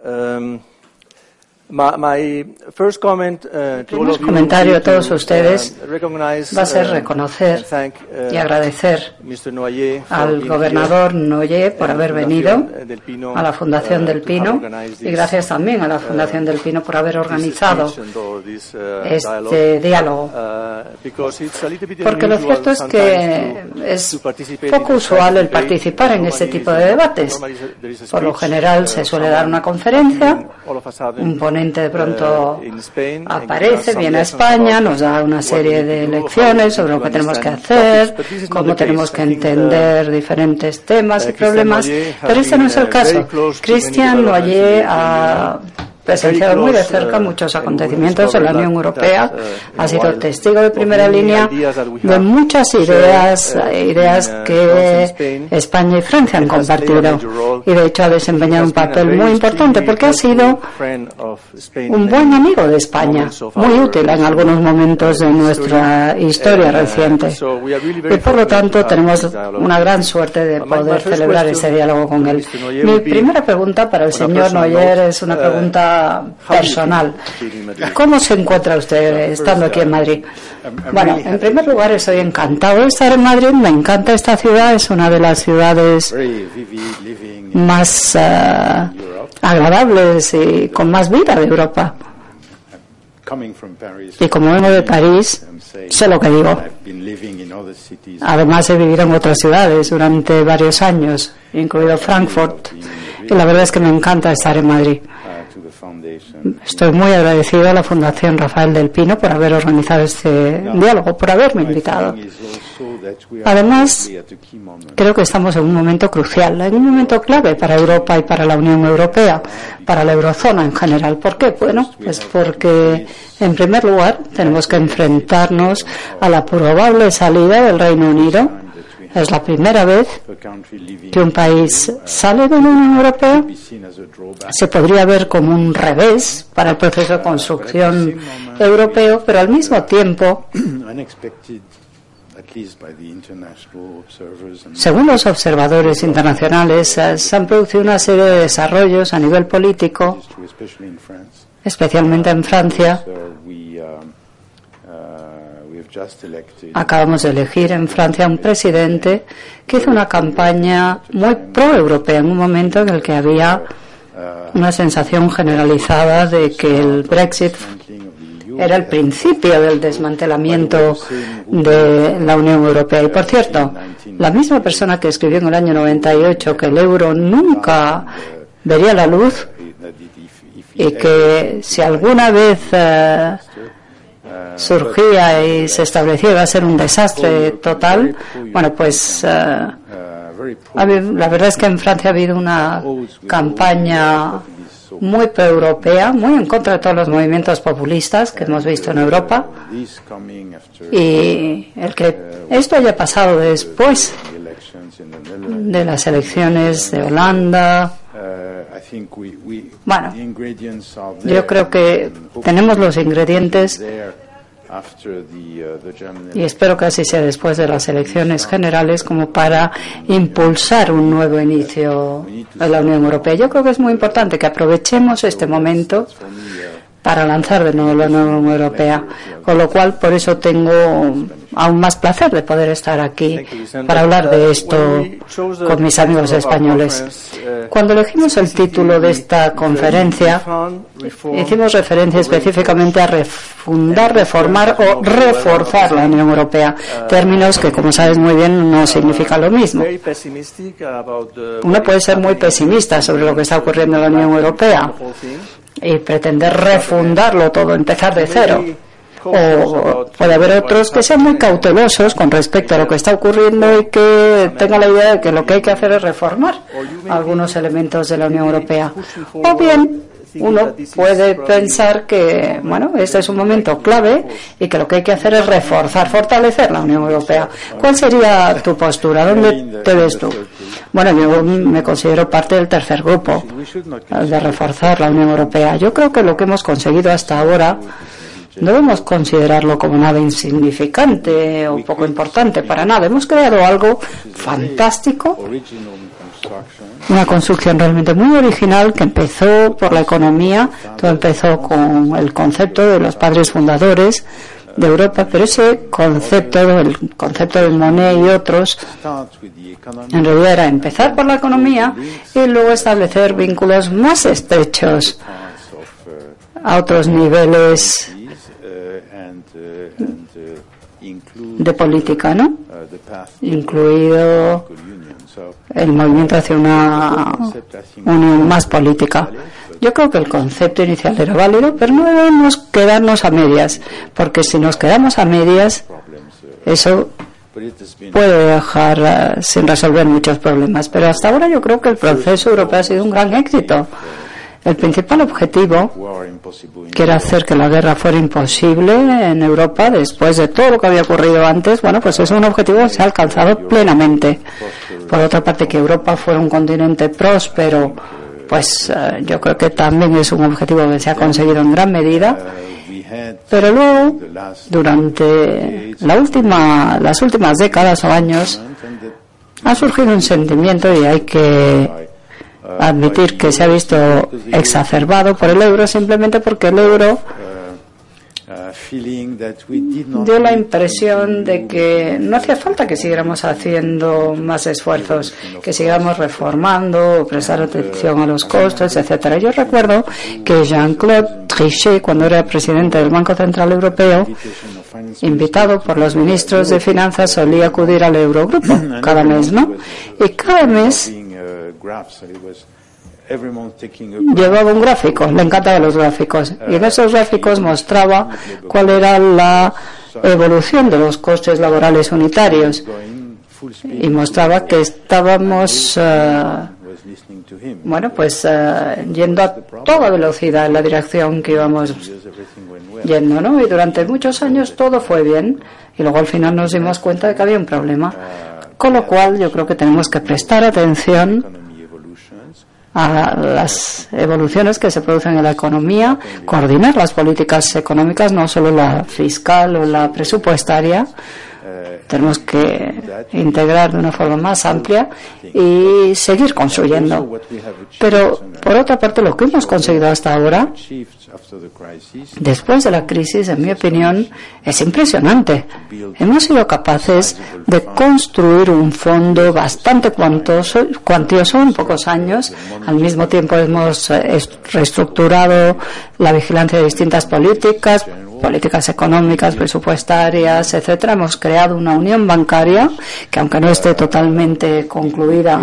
Um, my, my first comment, uh, to all primer of you comentario a todos to, ustedes uh, recognize, va a ser uh, reconocer thank, uh, y agradecer. Noyer al gobernador here. Noye por haber venido Pino, a la Fundación uh, del Pino y gracias también a la Fundación del Pino por haber organizado this, este diálogo. Porque lo cierto es que es poco in this usual el participar en este tipo de debates. Por lo general se suele dar una conferencia, un de pronto and aparece, viene a España, nos da una serie de lecciones sobre lo que tenemos que hacer, cómo tenemos que uh, entender diferentes temas y uh, Christian problemas, pero este no es el uh, caso. in Noyer ha. Presenciado muy de cerca uh, muchos acontecimientos en la Unión Europea, uh, in ha sido testigo de primera línea de muchas ideas, uh, eh, ideas uh, que. España y Francia han compartido y de hecho ha desempeñado un papel muy importante porque ha sido un buen amigo de España, muy útil en algunos momentos de nuestra historia uh, reciente. Y por lo tanto tenemos una gran suerte de my poder celebrar ese diálogo con él. Mi primera pregunta para el señor Noyer es una uh, pregunta personal. ¿Cómo se encuentra usted estando aquí en Madrid? Bueno, en primer lugar estoy encantado de estar en Madrid, me encanta esta ciudad, es una de las ciudades más eh, agradables y con más vida de Europa. Y como vengo de París, sé lo que digo. Además he vivido en otras ciudades durante varios años, incluido Frankfurt, y la verdad es que me encanta estar en Madrid. Estoy muy agradecido a la Fundación Rafael del Pino por haber organizado este diálogo, por haberme invitado. Además. Creo que estamos en un momento crucial, en un momento clave para Europa y para la Unión Europea, para la eurozona en general. ¿Por qué? Bueno, pues porque, en primer lugar, tenemos que enfrentarnos a la probable salida del Reino Unido. Es la primera vez que un país sale de la Unión Europea. Se podría ver como un revés para el proceso de construcción europeo, pero al mismo tiempo Según los observadores internacionales, eh, se han producido una serie de desarrollos a nivel político, especialmente en Francia. Acabamos de elegir en Francia un presidente que hizo una campaña muy pro-europea en un momento en el que había una sensación generalizada de que el Brexit era el principio del desmantelamiento de la Unión Europea. Y por cierto, la misma persona que escribió en el año 98 que el euro nunca vería la luz y que si alguna vez eh, surgía y se establecía iba a ser un desastre total, bueno, pues eh, la verdad es que en Francia ha habido una campaña muy pro-europea, muy en contra de todos los movimientos populistas que hemos visto en Europa. Y el que esto haya pasado después de las elecciones de Holanda, uh, I think we, we Bueno, yo creo que tenemos los ingredientes there after the uh, y espero que así sea después de las elecciones generales como para impulsar un nuevo inicio de la Unión Europea. Yo creo que es muy importante que aprovechemos este momento para lanzar de nuevo la nueva Unión Europea, con lo cual por eso tengo aún más placer de poder estar aquí para hablar de esto con mis amigos españoles. Cuando elegimos el título de esta conferencia, hicimos referencia específicamente a refundar, reformar o reforzar la Unión Europea, términos que, como sabes muy bien, no significan lo mismo. Uno puede ser muy pesimista sobre lo que está ocurriendo en la Unión Europea y pretender refundarlo todo, empezar de cero. o puede haber otros que sean muy cautelosos con respecto a lo que está ocurriendo y que tengan la idea de que lo que hay que hacer es reformar algunos elementos de la Unión Europea. O bien uno puede pensar que, bueno, este es un momento clave y que lo que hay que hacer es reforzar, fortalecer la Unión Europea. ¿Cuál sería tu postura? ¿Dónde te ves tú? Bueno, yo me considero parte del tercer grupo, de reforzar la Unión Europea. Yo creo que lo que hemos conseguido hasta ahora no debemos considerarlo como nada insignificante o poco importante, para nada. Hemos creado algo fantástico una construcción realmente muy original que empezó por la economía, todo empezó con el concepto de los padres fundadores de Europa, pero ese concepto, el concepto de Monet y otros, en realidad era empezar por la economía y luego establecer vínculos más estrechos a otros niveles de política, ¿no? Incluido el movimiento hacia una unión más política. Yo creo que el concepto inicial era válido, pero no debemos quedarnos a medias, porque si nos quedamos a medias, eso puede dejar eh, sin resolver muchos problemas. Pero hasta ahora yo creo que el proceso europeo ha sido un gran éxito. El principal objetivo, que era hacer que la guerra fuera imposible en Europa después de todo lo que había ocurrido antes, bueno, pues es un objetivo que se ha alcanzado plenamente. Por otra parte, que Europa fuera un continente próspero, pues eh, yo creo que también es un objetivo que se ha conseguido en gran medida. Pero luego, durante la última, las últimas décadas o años, ha surgido un sentimiento y hay que admitir que se ha visto exacerbado por el euro simplemente porque el euro dio la impresión de que no hacía falta que siguiéramos haciendo más esfuerzos, que sigamos reformando, prestar atención a los costos, etcétera. Yo recuerdo que Jean-Claude Trichet, cuando era presidente del Banco Central Europeo, invitado por los ministros de finanzas, solía acudir al Eurogrupo cada mes, ¿no? Y cada mes llevaba un gráfico, le encantaban los gráficos, y en esos gráficos mostraba cuál era la evolución de los costes laborales unitarios y mostraba que estábamos eh, bueno pues eh, yendo a toda velocidad en la dirección que íbamos yendo ¿no? y durante muchos años todo fue bien y luego al final nos dimos cuenta de que había un problema con lo cual yo creo que tenemos que prestar atención a las evoluciones que se producen en la economía, coordinar las políticas económicas, no solo la fiscal o la presupuestaria, tenemos que integrar de una forma más amplia y seguir construyendo. Pero, por otra parte, lo que hemos conseguido hasta ahora, después de la crisis, en mi opinión, es impresionante. Hemos sido capaces de construir un fondo bastante cuantioso, cuantioso en pocos años. Al mismo tiempo hemos eh, reestructurado la vigilancia de distintas políticas, políticas económicas, presupuestarias, etcétera. Hemos creado una unión bancaria que, aunque no esté totalmente concluida,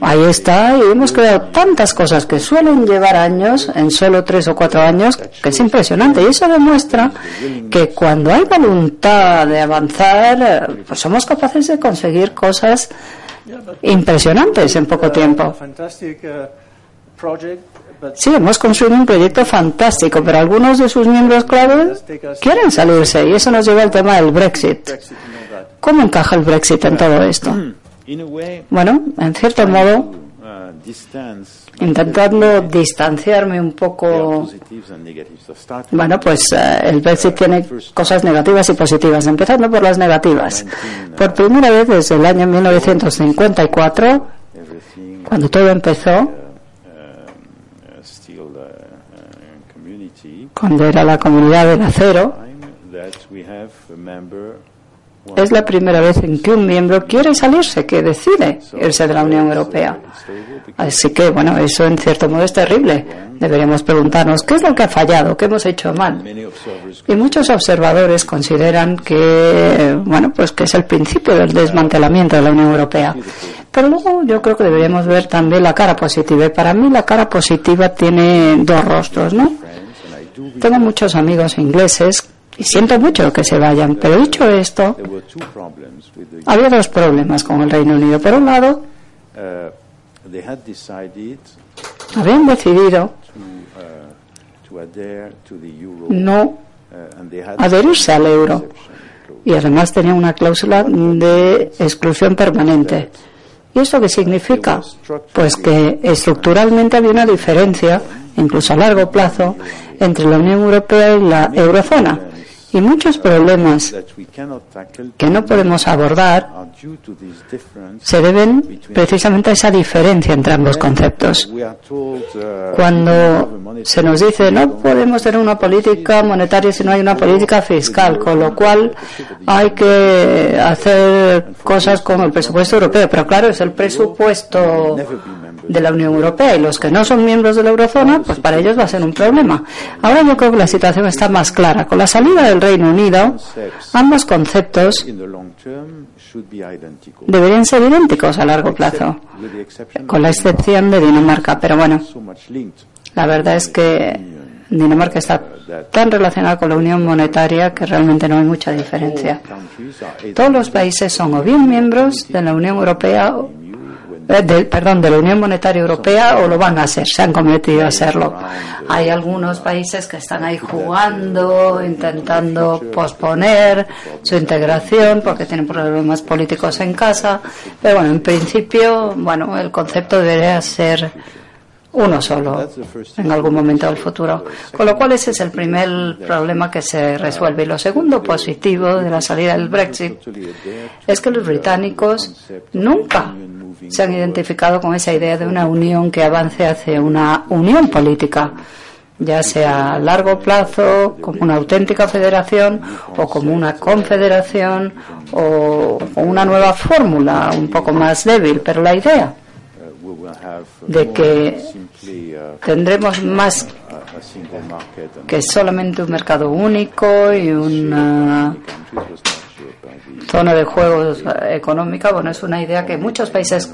ahí está. Y hemos creado tantas cosas que suelen llevar años, en solo tres o cuatro años, que es impresionante. Y eso demuestra que cuando hay voluntad de avanzar, pues somos capaces de conseguir cosas impresionantes en poco tiempo. Sí, hemos construido un proyecto fantástico, pero algunos de sus miembros clave quieren salirse y eso nos lleva al tema del Brexit. ¿Cómo encaja el Brexit en todo esto? Bueno, en cierto modo, intentando distanciarme un poco. Bueno, pues eh, el Brexit tiene cosas negativas y positivas, empezando por las negativas. Por primera vez desde el año 1954, cuando todo empezó, cuando era la comunidad del acero, es la primera vez en que un miembro quiere salirse, que decide irse de la Unión Europea. Así que, bueno, eso en cierto modo es terrible. Deberíamos preguntarnos qué es lo que ha fallado, qué hemos hecho mal. Y muchos observadores consideran que, bueno, pues que es el principio del desmantelamiento de la Unión Europea. Pero luego yo creo que deberíamos ver también la cara positiva. Y para mí la cara positiva tiene dos rostros, ¿no? Tengo muchos amigos ingleses y siento mucho que se vayan, pero dicho esto, había dos problemas con el Reino Unido. Por un lado, habían decidido no adherirse al euro y además tenía una cláusula de exclusión permanente. ¿Y esto qué significa? Pues que estructuralmente había una diferencia, incluso a largo plazo, entre la Unión Europea y la eurozona y muchos problemas que no podemos abordar se deben precisamente a esa diferencia entre ambos conceptos. Cuando se nos dice no podemos tener una política monetaria si no hay una política fiscal, con lo cual hay que hacer cosas con el presupuesto europeo, pero claro, es el presupuesto de la Unión Europea y los que no son miembros de la eurozona, pues para ellos va a ser un problema. Ahora yo creo que la situación está más clara. Con la salida del Reino Unido, ambos conceptos deberían ser idénticos a largo plazo, con la excepción de Dinamarca. Pero bueno, la verdad es que Dinamarca está tan relacionada con la Unión Monetaria que realmente no hay mucha diferencia. Todos los países son o bien miembros de la Unión Europea eh, perdón, de la Unión Monetaria Europea o lo van a hacer, se han cometido a hacerlo. Hay algunos países que están ahí jugando, intentando posponer su integración porque tienen problemas políticos en casa, pero bueno, en principio, bueno, el concepto debería ser uno solo en algún momento del futuro. Con lo cual ese es el primer problema que se resuelve. Y lo segundo positivo de la salida del Brexit es que los británicos nunca se han identificado con esa idea de una unión que avance hacia una unión política, ya sea a largo plazo, como una auténtica federación o como una confederación o, una nueva fórmula un poco más débil, pero la idea de que tendremos más que solamente un mercado único y una zona de juegos económica, bueno, es una idea que muchos países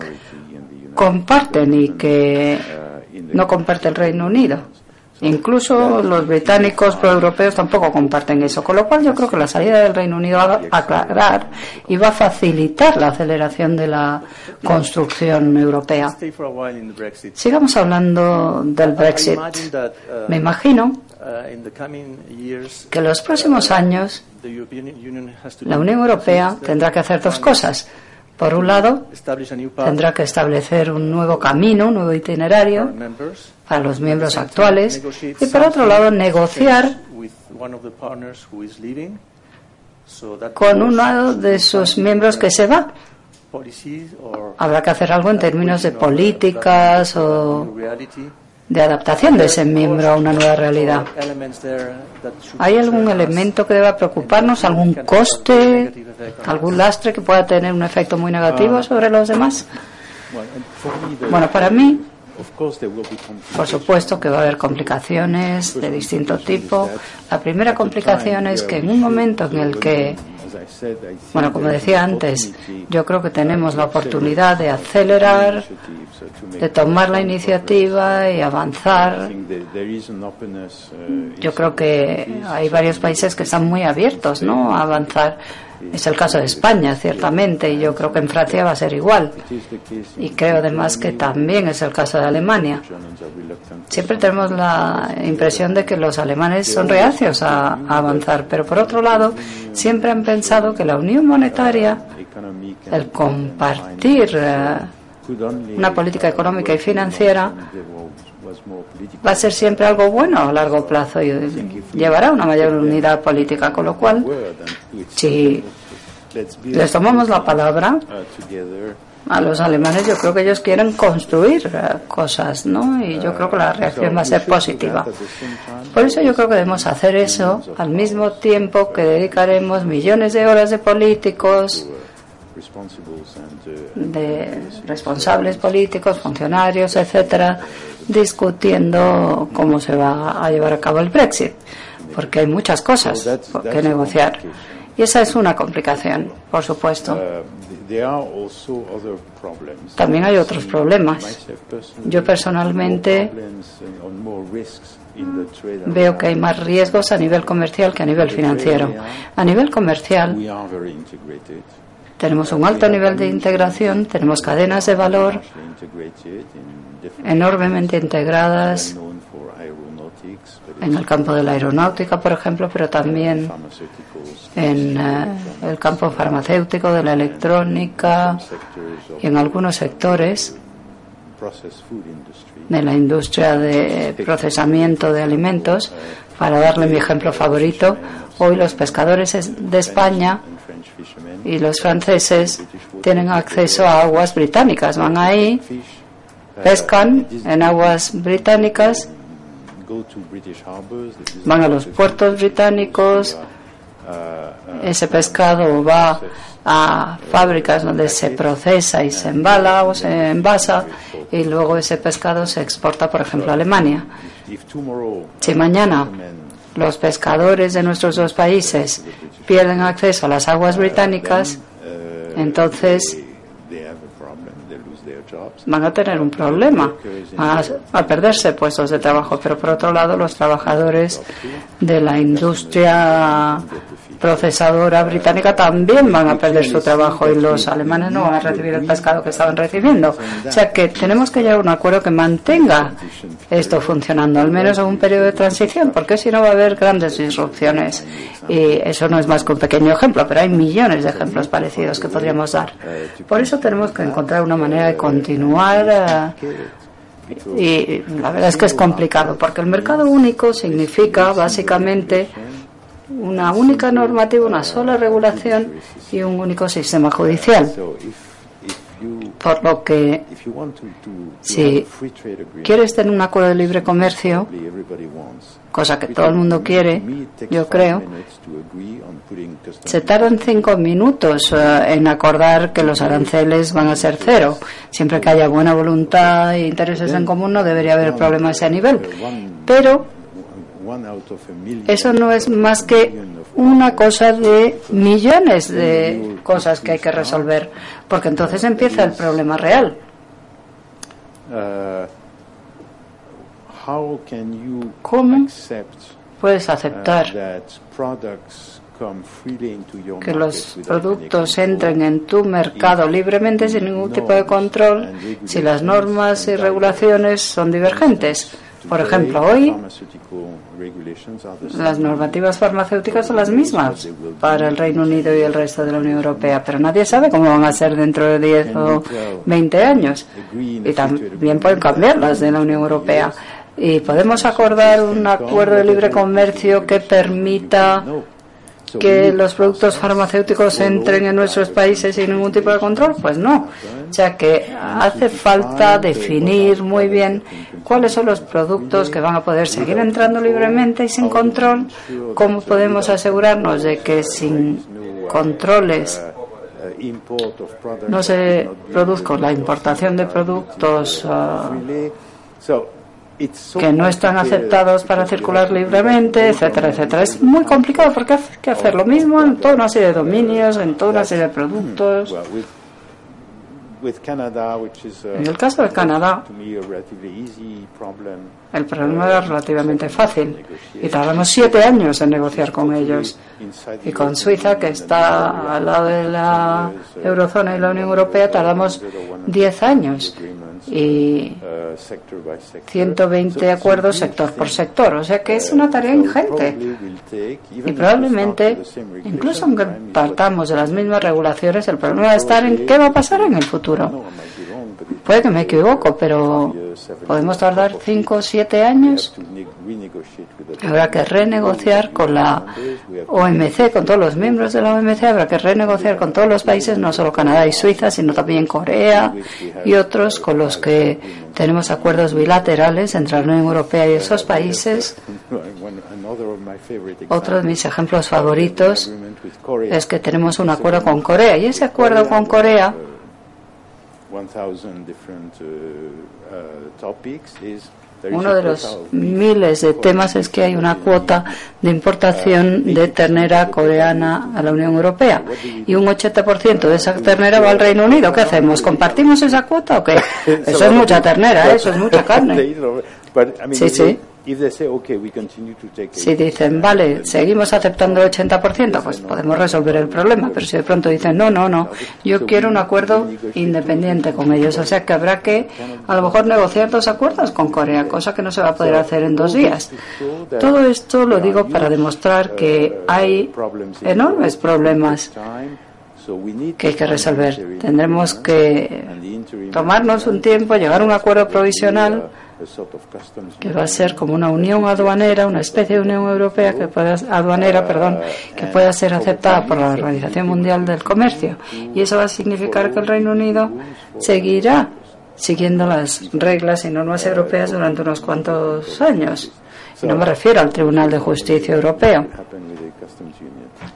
comparten y que no comparte el Reino Unido. Incluso los británicos proeuropeos tampoco comparten eso, con lo cual yo creo que la salida del Reino Unido va a aclarar y va a facilitar la aceleración de la construcción europea. Sigamos hablando del Brexit. Me imagino que en los próximos años la Unión Europea tendrá que hacer dos cosas. Por un lado, tendrá que establecer un nuevo camino, un nuevo itinerario para los miembros actuales. y por otro lado, negociar con uno de sus miembros que se va. Habrá que hacer algo en términos de políticas o de adaptación de ese miembro a una nueva realidad. ¿Hay algún elemento que deba preocuparnos? ¿Algún coste? ¿Algún lastre que pueda tener un efecto muy negativo sobre los demás? Bueno, para mí, por supuesto que va a haber complicaciones de distinto tipo. La primera complicación es que en un momento en el que bueno, como decía antes, yo creo que tenemos la oportunidad de acelerar, de tomar la iniciativa y avanzar. Yo creo que hay varios países que están muy abiertos ¿no? a avanzar. Es el caso de España, ciertamente, y yo creo que en Francia va a ser igual. Y creo además que también es el caso de Alemania. Siempre tenemos la impresión de que los alemanes son reacios a, avanzar, pero por otro lado, siempre han pensado que la unión monetaria, el compartir eh, una política económica y financiera, va a ser siempre algo bueno a largo plazo y llevará una mayor unidad política, con lo cual, si les tomamos la palabra a los alemanes, yo creo que ellos quieren construir eh, cosas, ¿no? Y yo creo que la reacción va a ser positiva. Por eso yo creo que debemos hacer eso al mismo tiempo que dedicaremos millones de horas de políticos, de responsables políticos, funcionarios, etcétera, discutiendo cómo se va a llevar a cabo el Brexit, porque hay muchas cosas que negociar. Y esa es una complicación, por supuesto. También hay otros problemas. Yo personalmente veo que hay más riesgos a nivel comercial que a nivel financiero. A nivel comercial tenemos un alto nivel de integración, tenemos cadenas de valor enormemente integradas en el campo de la aeronáutica, por ejemplo, pero también en eh, el campo farmacéutico, de la electrónica y en algunos sectores de la industria de procesamiento de alimentos. Para darle mi ejemplo favorito, hoy los pescadores de España y los franceses tienen acceso a aguas británicas. Van ahí, pescan en aguas británicas, van a los puertos británicos, ese pescado va a fábricas donde se procesa y se embala o se envasa y luego ese pescado se exporta, por ejemplo, a Alemania. Si mañana los pescadores de nuestros dos países pierden acceso a las aguas británicas, entonces van a tener un problema, van a, perderse puestos de trabajo. Pero por otro lado, los trabajadores de la industria procesadora británica también van a perder su trabajo y los alemanes no van a recibir el pescado que estaban recibiendo. O sea que tenemos que llegar a un acuerdo que mantenga esto funcionando, al menos en un periodo de transición, porque si no va a haber grandes disrupciones. Y eso no es más que un pequeño ejemplo, pero hay millones de ejemplos parecidos que podríamos dar. Por eso tenemos que encontrar una manera de continuar. Eh, y la verdad es que es complicado, porque el mercado único significa básicamente una única normativa, una sola regulación y un único sistema judicial. Por lo que, si quieres tener un acuerdo de libre comercio, cosa que todo el mundo quiere, yo creo, se tardan cinco minutos eh, en acordar que los aranceles van a ser cero. Siempre que haya buena voluntad e intereses en común, no debería haber problema a ese nivel. Pero eso no es más que una cosa de millones de cosas que hay que resolver, porque entonces empieza el problema real. ¿Cómo puedes aceptar que los productos entren en tu mercado libremente sin ningún tipo de control si las normas y regulaciones son divergentes? Por ejemplo, hoy las normativas farmacéuticas son las mismas para el Reino Unido y el resto de la Unión Europea, pero nadie sabe cómo van a ser dentro de 10 o 20 años. Y también pueden cambiar las de la Unión Europea. Y podemos acordar un acuerdo de libre comercio que permita que los productos farmacéuticos entren en nuestros países sin ningún tipo de control? Pues no. O sea que hace falta definir muy bien cuáles son los productos que van a poder seguir entrando libremente y sin control. ¿Cómo podemos asegurarnos de que sin controles no se produzca la importación de productos ah, que no están aceptados para circular libremente, etcétera, etcétera. Es muy complicado porque hay que hacer lo mismo en toda una serie de dominios, en toda una serie de productos. En el caso de Canadá, el problema era relativamente fácil y tardamos siete años en negociar con ellos. Y con Suiza, que está al lado de la eurozona y la Unión Europea, tardamos diez años y 120 acuerdos sector por sector. O sea que es una tarea ingente. Y probablemente, incluso aunque partamos de las mismas regulaciones, el problema va a estar en qué va a pasar en el futuro. Puede que me equivoco, pero podemos tardar 5 o 7 años. Habrá que renegociar con la OMC, con todos los miembros de la OMC, habrá que renegociar con todos los países, no solo Canadá y Suiza, sino también Corea y otros con los que tenemos acuerdos bilaterales entre la Unión Europea y esos países. Otro de mis ejemplos favoritos es que tenemos un acuerdo con Corea y ese acuerdo con Corea Uno de los miles de temas es que hay una cuota de importación de ternera coreana a la Unión Europea y un 80% de esa ternera va al Reino Unido. ¿Qué hacemos? ¿Compartimos esa cuota o qué? Eso es mucha ternera, ¿eh? eso es mucha carne. Sí, sí. Si dicen, vale, seguimos aceptando el 80%, pues podemos resolver el problema. Pero si de pronto dicen, no, no, no, yo quiero un acuerdo independiente con ellos. O sea que habrá que a lo mejor negociar dos acuerdos con Corea, cosa que no se va a poder hacer en dos días. Todo esto lo digo para demostrar que hay enormes problemas que hay que resolver. Tendremos que tomarnos un tiempo, llegar a un acuerdo provisional que va a ser como una unión aduanera, una especie de unión europea que pueda, aduanera, perdón, que pueda ser aceptada por la Organización Mundial del Comercio. Y eso va a significar que el Reino Unido seguirá siguiendo las reglas y normas europeas durante unos cuantos años. Y no me refiero al Tribunal de Justicia Europeo,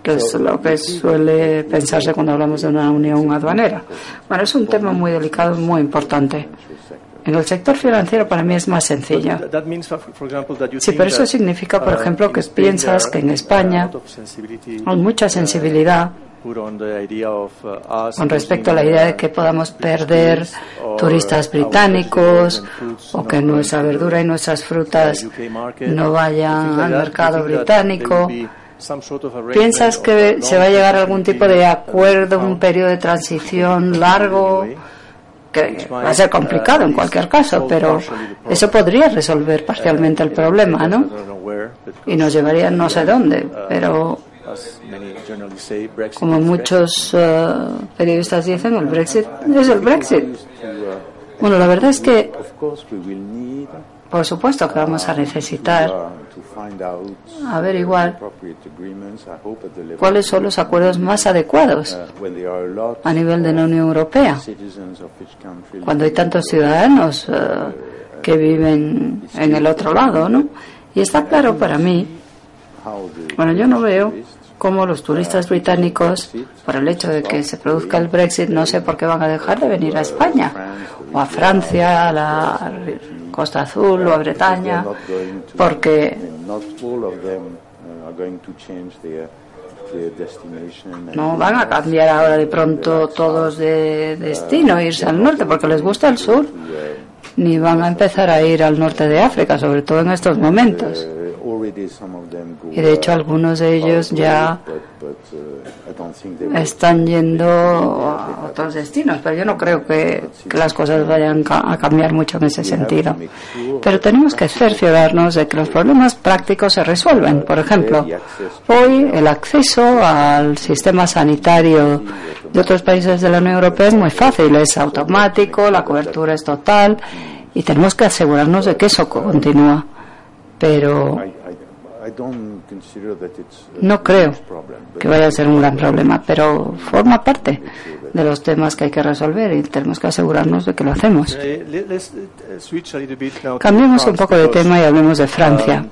que es lo que suele pensarse cuando hablamos de una unión aduanera. Bueno, es un tema muy delicado muy importante. En el sector financiero para mí es más sencillo. Sí, pero eso significa, por uh, ejemplo, que piensas que en España hay mucha sensibilidad uh, con respecto a la idea de que podamos perder turistas británicos o que nuestra verdura y nuestras frutas no vayan al mercado británico. ¿Piensas que se va a llegar a algún tipo de acuerdo, un periodo de transición largo? Que va a ser complicado en cualquier caso, pero eso podría resolver parcialmente el problema, ¿no? Y nos llevaría no sé dónde, pero como muchos eh, periodistas dicen, el Brexit es el Brexit. Bueno, la verdad es que por supuesto que vamos a necesitar averiguar cuáles son los acuerdos más adecuados a nivel de la Unión Europea. Cuando hay tantos ciudadanos eh, que viven en el otro lado, ¿no? Y está claro para mí, bueno, yo no veo cómo los turistas británicos, por el hecho de que se produzca el Brexit, no sé por qué van a dejar de venir a España o a Francia, a la Costa Azul o a Bretaña, porque no van a cambiar ahora de pronto todos de destino, irse al norte porque les gusta el sur, ni van a empezar a ir al norte de África, sobre todo en estos momentos. Y de hecho algunos de ellos ya están yendo a otros destinos, pero yo no creo que, las cosas vayan a cambiar mucho en ese sentido. Pero tenemos que cerciorarnos de que los problemas prácticos se resuelven. Por ejemplo, hoy el acceso al sistema sanitario de otros países de la Unión Europea es muy fácil, es automático, la cobertura es total y tenemos que asegurarnos de que eso continúa. Pero no creo que vaya a ser un gran problema, pero forma parte de los temas que hay que resolver y tenemos que asegurarnos de que lo hacemos. Cambiemos un poco de tema y hablemos de Francia.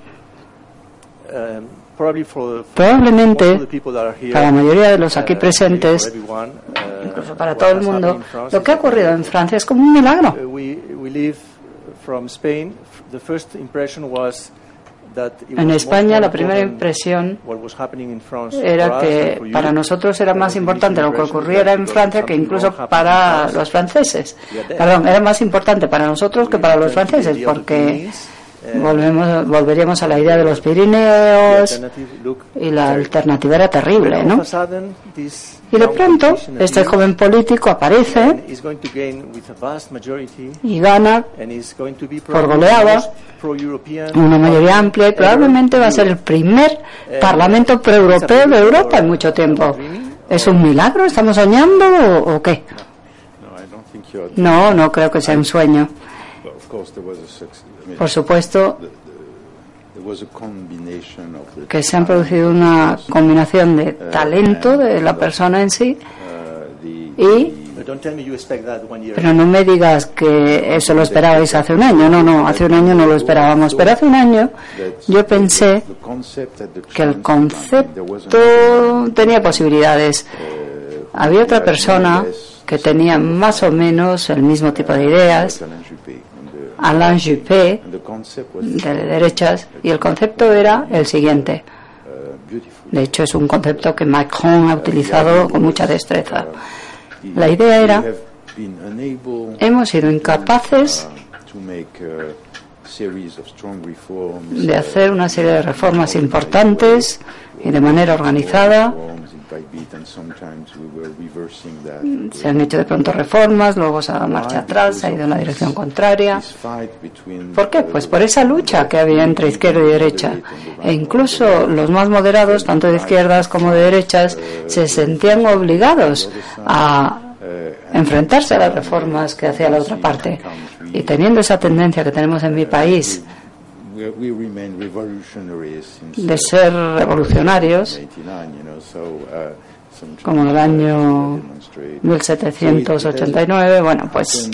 Um, um, Probablemente para la mayoría de los aquí uh, presentes, uh, incluso para todo el mundo, lo que ha ocurrido en Francia es como un milagro. En España la primera impresión era que para nosotros era más importante lo que ocurriera en Francia que incluso para los franceses. Perdón, era más importante para nosotros que para los franceses porque volvemos, volveríamos a la idea de los Pirineos y la alternativa era terrible, ¿no? Y de pronto este joven político aparece y gana por goleada una mayoría amplia y probablemente va a ser el primer parlamento pro-europeo de Europa en mucho tiempo. ¿Es un milagro? ¿Estamos soñando o, qué? No, no creo que sea un sueño. Por supuesto que se han producido una combinación de talento de la persona en sí y pero no me digas que eso lo esperabais hace un año. No, no, hace un año no lo esperábamos. Pero hace un año yo pensé que el concepto tenía posibilidades. Había otra persona que tenía más o menos el mismo tipo de ideas Alain Juppé de derechas y el concepto era el siguiente. De hecho, es un concepto que Macron ha utilizado con mucha destreza. La idea era, hemos sido incapaces de hacer una serie de reformas importantes y de manera organizada se han hecho de pronto reformas, luego se ha dado marcha atrás, se ha ido en la dirección contraria. ¿Por qué? Pues por esa lucha que había entre izquierda y derecha. E incluso los más moderados, tanto de izquierdas como de derechas, se sentían obligados a enfrentarse a las reformas que hacía la otra parte. Y teniendo esa tendencia que tenemos en mi país, de ser revolucionarios, como en el año 1789, bueno, pues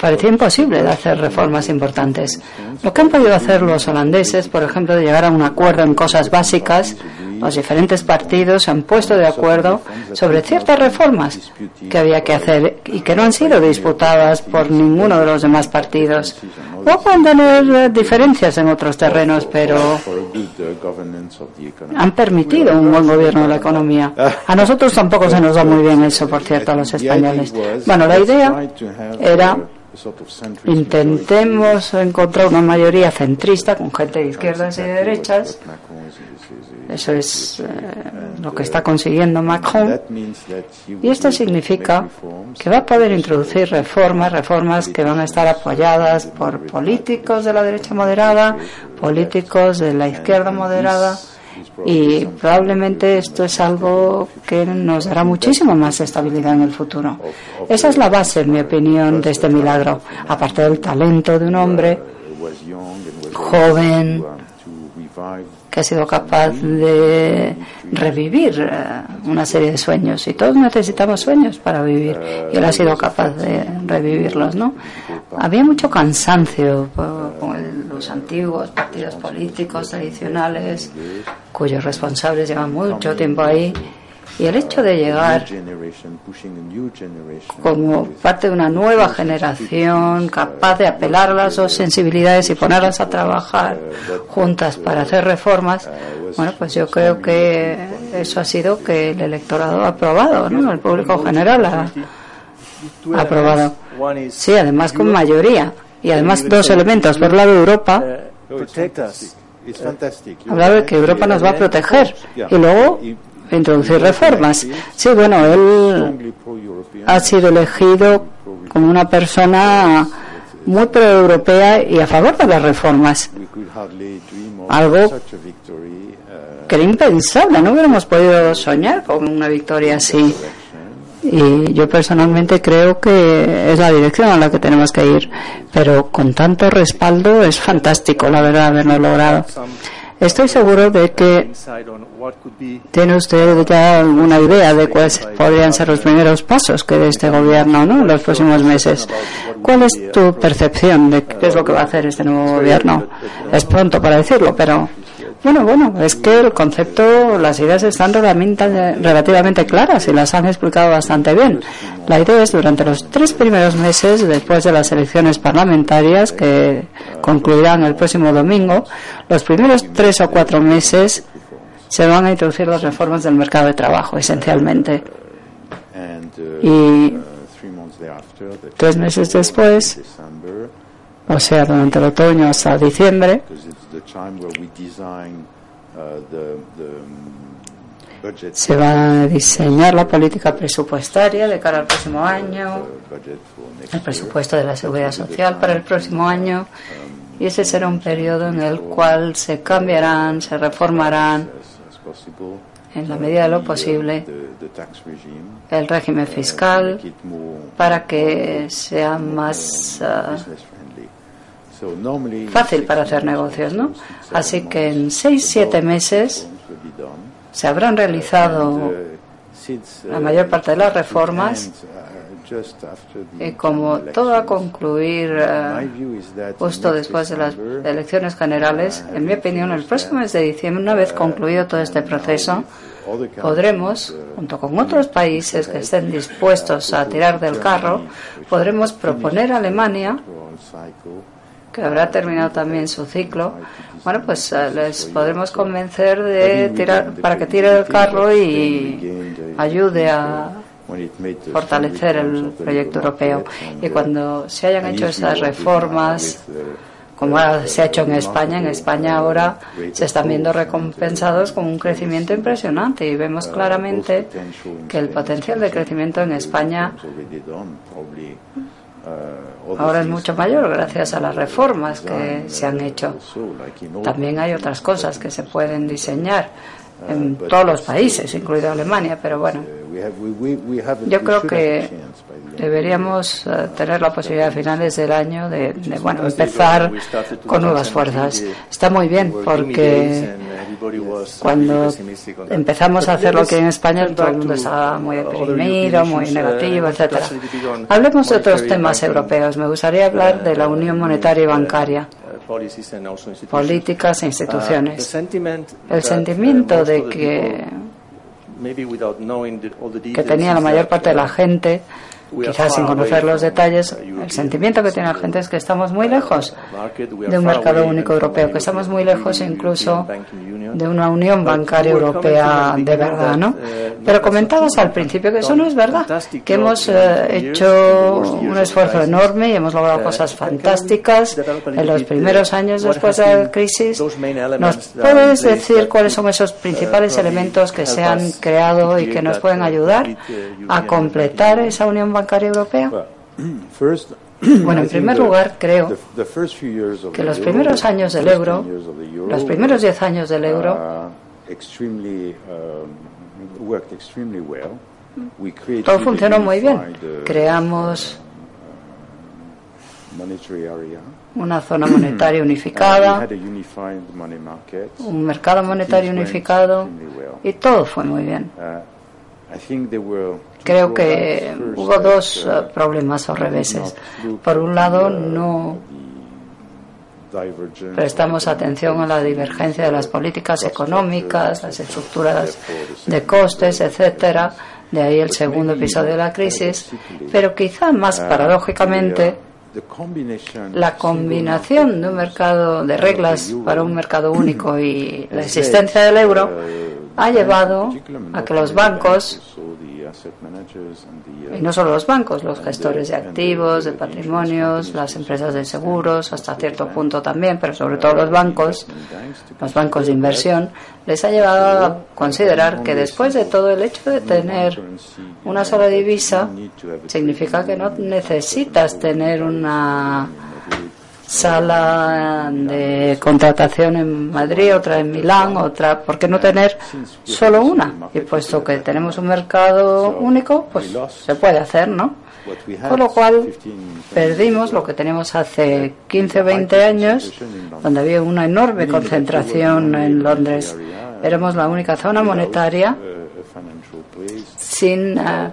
Parecía imposible de hacer reformas importantes. Lo que han podido hacer los holandeses, por ejemplo, de llegar a un acuerdo en cosas básicas, los diferentes partidos se han puesto de acuerdo sobre ciertas reformas que había que hacer y que no han sido disputadas por ninguno de los demás partidos. O pueden tener diferencias en otros terrenos, pero han permitido un buen gobierno de la economía. A nosotros tampoco se nos da muy bien eso, por cierto, a los españoles. Bueno, la idea era intentemos encontrar una mayoría centrista con gente de izquierdas y de derechas. Eso es eh, lo que está consiguiendo Macron. Y esto significa que va a poder introducir reformas, reformas que van a estar apoyadas por políticos de la derecha moderada, políticos de la izquierda moderada y probablemente esto es algo que nos dará muchísimo más estabilidad en el futuro. Esa es la base, en mi opinión, de este milagro, aparte del talento de un hombre joven que ha sido capaz de revivir eh, una serie de sueños. Y todos necesitamos sueños para vivir. Y él ha sido capaz de revivirlos, ¿no? Había mucho cansancio con los antiguos partidos políticos tradicionales, cuyos responsables llevan mucho tiempo ahí y el hecho de llegar como parte de una nueva generación capaz de apelar a las dos sensibilidades y ponerlas a trabajar juntas para hacer reformas, bueno, pues yo creo que eso ha sido que el electorado ha aprobado, ¿no? El público general ha, aprobado. Sí, además con mayoría. Y además dos elementos. Por el lado de Europa, hablaba de que Europa nos va a proteger. Y luego introducir reformas. Sí, bueno, él ha sido elegido como una persona muy pro-europea y a favor de las reformas. Algo que era impensable, no hubiéramos podido soñar con una victoria así. Y yo personalmente creo que es la dirección a la que tenemos que ir. Pero con tanto respaldo es fantástico, la verdad, haberlo logrado. Estoy seguro de que tiene usted ya alguna idea de cuáles podrían ser los primeros pasos que de este gobierno ¿no? en los próximos meses. ¿Cuál es tu percepción de qué es lo que va a hacer este nuevo gobierno? Es pronto para decirlo, pero bueno, bueno, es que el concepto, las ideas están relativamente claras y las han explicado bastante bien. La idea es durante los tres primeros meses después de las elecciones parlamentarias que concluirán el próximo domingo, los primeros tres o cuatro meses se van a introducir las reformas del mercado de trabajo, esencialmente. Y tres meses después, o sea, durante el otoño hasta diciembre, se va a diseñar la política presupuestaria de cara al próximo año, el presupuesto de la seguridad social para el próximo año, y ese será un periodo en el cual se cambiarán, se reformarán en la medida de lo posible el régimen fiscal para que sea más ah, fácil para hacer negocios, ¿no? Así que en seis, siete meses se habrán realizado la mayor parte de las reformas y como todo va a concluir eh, justo después de las elecciones generales, en mi opinión, el próximo mes de diciembre, una vez concluido todo este proceso, podremos, junto con otros países que estén dispuestos a tirar del carro, podremos proponer a Alemania que habrá terminado también su ciclo, bueno, pues eh, les podremos convencer de tirar para que tire el carro y ayude a fortalecer el proyecto europeo. Y cuando se hayan hecho esas reformas, como se ha hecho en España, en España ahora se están viendo recompensados con un crecimiento impresionante y vemos claramente que el potencial de crecimiento en España ahora es mucho mayor gracias a las reformas que se han hecho. También hay otras cosas que se pueden diseñar en todos los países, incluido Alemania, pero bueno, yo creo que deberíamos eh, tener la posibilidad a finales del año de, bueno, empezar con nuevas fuerzas. Está muy bien porque cuando empezamos a hacerlo aquí en España todo el mundo estaba muy deprimido, muy negativo, etcétera. Hablemos de otros temas europeos. Me gustaría hablar de la Unión Monetaria y Bancaria políticas e instituciones. El sentimiento de que, que tenía la mayor parte de la gente quizás sin conocer los detalles, el sentimiento que tiene la gente es que estamos muy lejos de un mercado único europeo, que estamos muy lejos incluso de una unión bancaria europea de verdad, ¿no? Pero comentabas al principio que eso no es verdad, que hemos eh, hecho un esfuerzo enorme y hemos logrado cosas fantásticas en los primeros años después de la crisis. ¿Nos puedes decir cuáles son esos principales elementos que se han creado y que nos pueden ayudar a completar esa unión bancaria europea? Bueno, en primer lugar, creo que los primeros años del euro, los primeros diez años del euro, todo funcionó muy bien. Creamos una zona monetaria unificada, un mercado monetario unificado y todo fue muy bien. Creo que hubo dos eh, problemas o reveses. Por un lado, no prestamos atención a la divergencia de las políticas económicas, las estructuras de costes, etcétera. De ahí el segundo episodio de la crisis. Pero quizá más paradójicamente, la combinación de un mercado de reglas para un mercado único y la existencia del euro ha llevado a que los bancos y no solo los bancos, los gestores de activos, de patrimonios, las empresas de seguros, hasta cierto punto también, pero sobre todo los bancos, los bancos de inversión, les ha llevado a considerar que después de todo el hecho de tener una sola divisa, significa que no necesitas tener una sala de contratación en Madrid, otra en Milán, otra, ¿por qué no tener solo una? Y puesto que tenemos un mercado único, pues se puede hacer, ¿no? Con lo cual perdimos lo que tenemos hace 15 o 20 años, donde había una enorme concentración en Londres. Éramos la única zona monetaria sin uh,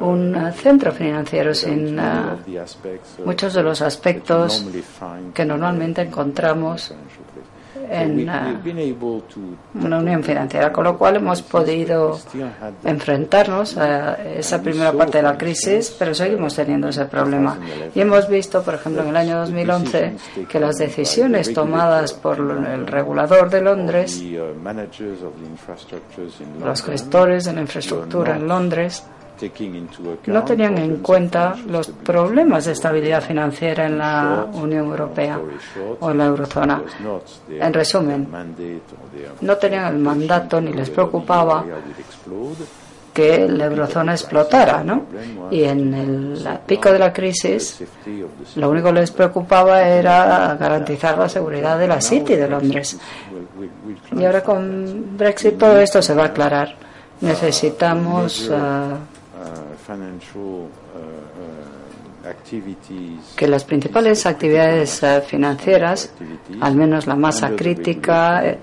un uh, centro financiero, sin uh, muchos de los aspectos que normalmente encontramos en una unión financiera, con lo cual hemos podido enfrentarnos a esa primera parte de la crisis, pero seguimos teniendo ese problema. Y hemos visto, por ejemplo, en el año 2011, que las decisiones tomadas por el regulador de Londres, los gestores de la infraestructura en Londres, no tenían en cuenta los problemas de estabilidad financiera en la Unión Europea o en la eurozona. En resumen, no tenían el mandato ni les preocupaba que la eurozona explotara, ¿no? Y en el pico de la crisis, lo único que les preocupaba era garantizar la seguridad de la City de Londres. Y ahora con Brexit todo esto se va a aclarar. Necesitamos uh, que las principales actividades uh, financieras, al menos la masa crítica, eh,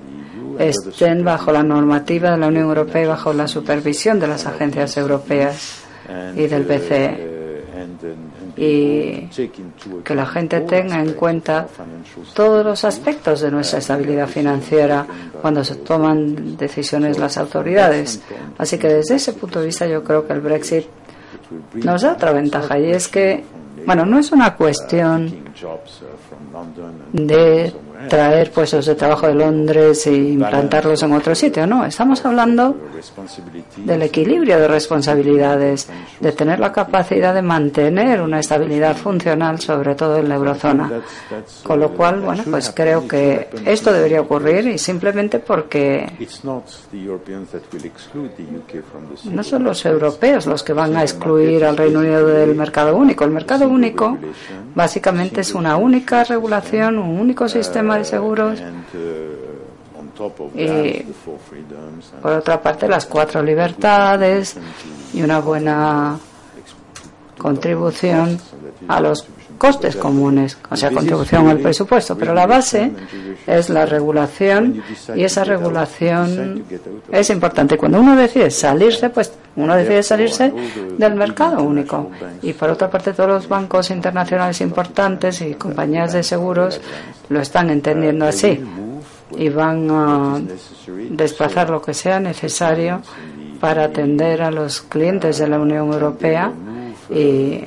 estén bajo la normativa de la Unión Europea y bajo la supervisión de las agencias europeas y del BCE. y que la gente tenga en cuenta todos los aspectos de nuestra estabilidad financiera cuando se toman decisiones las autoridades. Así que desde ese punto de vista yo creo que el Brexit nos da otra ventaja y es que, bueno, no es una cuestión de traer puestos de trabajo de Londres e implantarlos en otro sitio. No, estamos hablando del equilibrio de responsabilidades, de tener la capacidad de mantener una estabilidad funcional, sobre todo en la eurozona. Con lo cual, bueno, pues creo que esto debería ocurrir y simplemente porque no son los europeos los que van a excluir al Reino Unido del mercado único. El mercado único básicamente es una única regulación, un único sistema de seguros. Y por otra parte las cuatro libertades y una buena contribución a los costes comunes, o sea, contribución al presupuesto, pero la base es la regulación y esa regulación es importante. Cuando uno decide salirse, pues uno decide salirse del mercado único. Y por otra parte, todos los bancos internacionales importantes y compañías de seguros lo están entendiendo así y van a desplazar lo que sea necesario para atender a los clientes de la Unión Europea y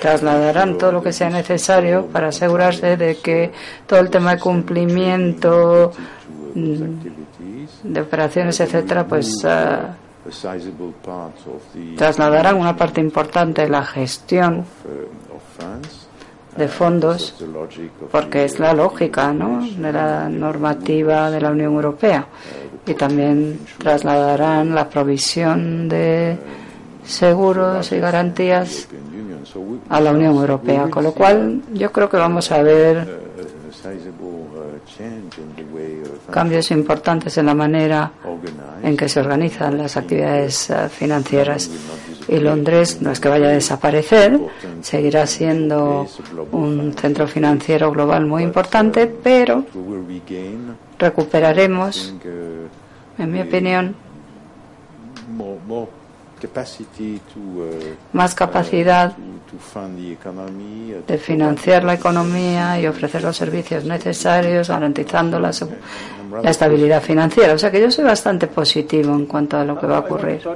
trasladarán todo lo que sea necesario para asegurarse de que todo el tema de cumplimiento de operaciones, etcétera, pues uh, trasladarán una parte importante de la gestión de fondos, porque es la lógica ¿no? de la normativa de la Unión Europea. Y también trasladarán la provisión de seguros y garantías a la Unión Europea, con lo cual yo creo que vamos a ver cambios importantes en la manera en que se organizan las actividades eh, financieras. Y Londres no es que vaya a desaparecer, seguirá siendo un centro financiero global muy importante, pero recuperaremos, en mi opinión, más capacidad de financiar la economía y ofrecer los servicios necesarios, garantizando la, la, estabilidad financiera. O sea que yo soy bastante positivo en cuanto a lo que va a ocurrir.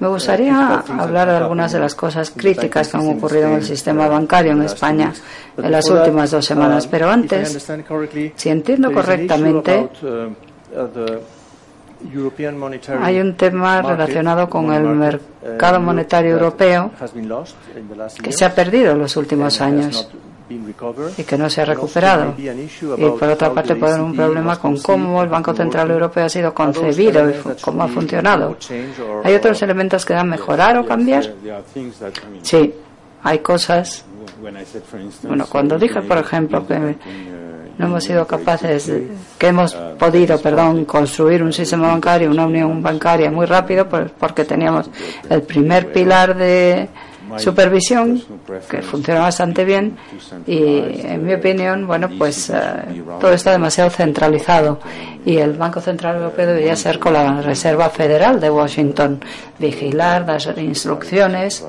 Me gustaría hablar de algunas de las cosas críticas que han ocurrido en el sistema bancario en España en las últimas dos semanas. Pero antes, si entiendo correctamente, hay un tema relacionado con el mercado monetario europeo que se ha perdido en los últimos años y que no se ha recuperado. Y por otra parte puede haber un problema con cómo el Banco Central Europeo ha sido concebido y cómo ha funcionado. ¿Hay otros elementos que dan mejorar o cambiar? Sí, hay cosas. Bueno, cuando dije, por ejemplo, que no hemos sido capaces, que hemos podido, perdón, construir un sistema bancario, una unión bancaria muy rápido, pues, porque teníamos el primer pilar de supervisión que funciona bastante bien y en mi opinión bueno pues eh, todo está demasiado centralizado y el Banco Central Europeo debería ser con la Reserva Federal de Washington vigilar dar instrucciones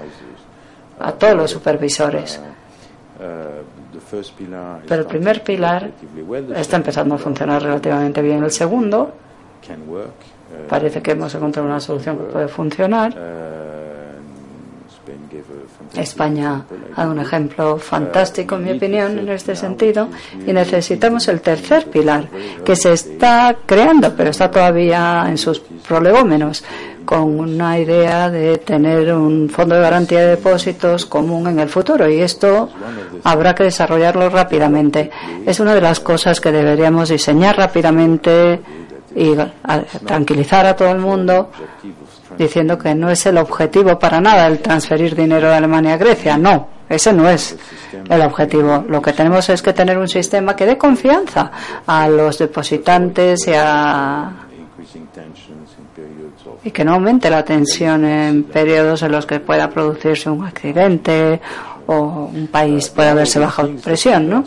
a todos los supervisores pero el primer pilar está empezando a funcionar relativamente bien. El segundo parece que hemos encontrado una solución que puede funcionar. España ha dado un ejemplo fantástico, en mi opinión, en este sentido, y necesitamos el tercer pilar, que se está creando, pero está todavía en sus prolegómenos, con una idea de tener un fondo de garantía de depósitos común en el futuro y esto habrá que desarrollarlo rápidamente. Es una de las cosas que deberíamos diseñar rápidamente y tranquilizar a todo el mundo diciendo que no es el objetivo para nada el transferir dinero de Alemania a Grecia. No, ese no es el objetivo. Lo que tenemos es que tener un sistema que dé confianza a los depositantes y a y que no aumente la tensión en periodos en los que pueda producirse un accidente o un país pueda verse bajo presión, ¿no?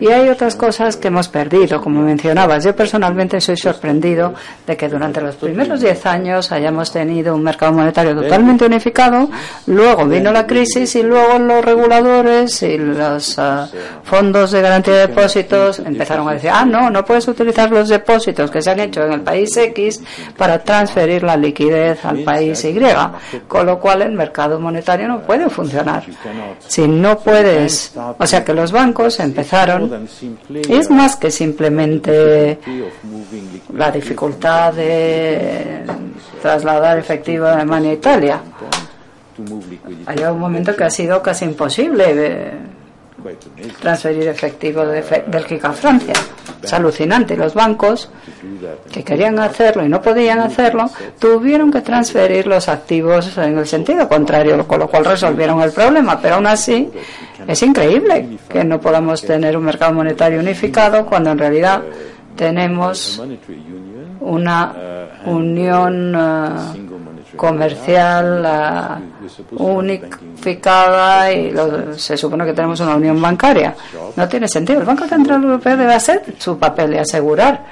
Y hay otras cosas que hemos perdido, como mencionabas. Yo personalmente soy sorprendido de que durante los primeros diez años hayamos tenido un mercado monetario totalmente unificado, luego vino la crisis y luego los reguladores y los ah, fondos de garantía de depósitos empezaron a decir, ah, no, no puedes utilizar los depósitos que se han hecho en el país X para transferir la liquidez al país Y, con lo cual el mercado monetario no puede funcionar. Si no puedes, o sea que los bancos empezaron, es más que simplemente la dificultad de trasladar efectivo de Alemania a Italia. Hay un momento que ha sido casi imposible transferir efectivo de Bélgica a Francia. Es alucinante. Los bancos que querían hacerlo y no podían hacerlo, tuvieron que transferir los activos en el sentido contrario, con lo cual resolvieron el problema. Pero aún así, es increíble que no podamos tener un mercado monetario unificado cuando en realidad tenemos una unión eh, comercial unificada y se supone que tenemos una unión bancaria. No tiene sentido. El Banco Central Europeo debe hacer su papel de asegurar